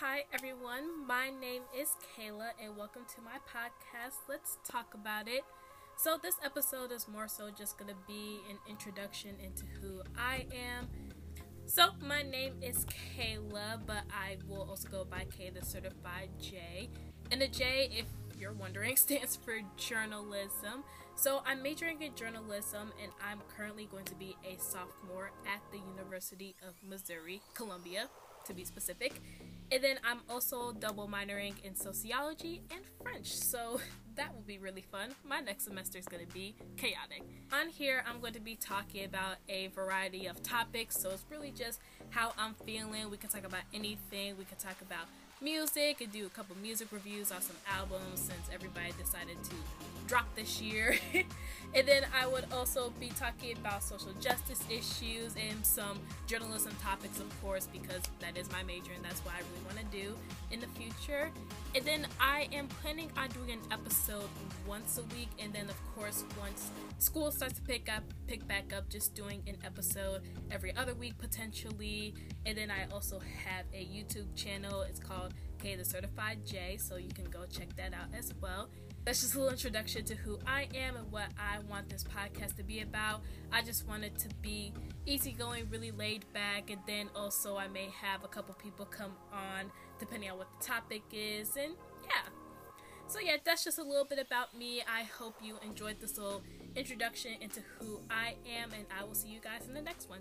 Hi everyone, my name is Kayla and welcome to my podcast. Let's talk about it. So, this episode is more so just going to be an introduction into who I am. So, my name is Kayla, but I will also go by K, the certified J. And the J, if you're wondering, stands for journalism. So, I'm majoring in journalism and I'm currently going to be a sophomore at the University of Missouri, Columbia, to be specific. And then I'm also double minoring in sociology and French. So that will be really fun. My next semester is going to be chaotic. On here, I'm going to be talking about a variety of topics. So it's really just how I'm feeling. We can talk about anything. We can talk about music and do a couple music reviews on some albums since everybody decided to drop this year. and then I would also be talking about social justice issues and some journalism topics, of course, because that is my major and that's what I really want to do in the future. And then I am planning on doing an episode once a week, and then of course once school starts to pick up, pick back up, just doing an episode every other week potentially. And then I also have a YouTube channel. It's called K the Certified J, so you can go check that out as well. That's just a little introduction to who I am and what I want this podcast to be about. I just want it to be easygoing, really laid back, and then also I may have a couple people come on depending on what the topic is, and yeah. So, yeah, that's just a little bit about me. I hope you enjoyed this little introduction into who I am, and I will see you guys in the next one.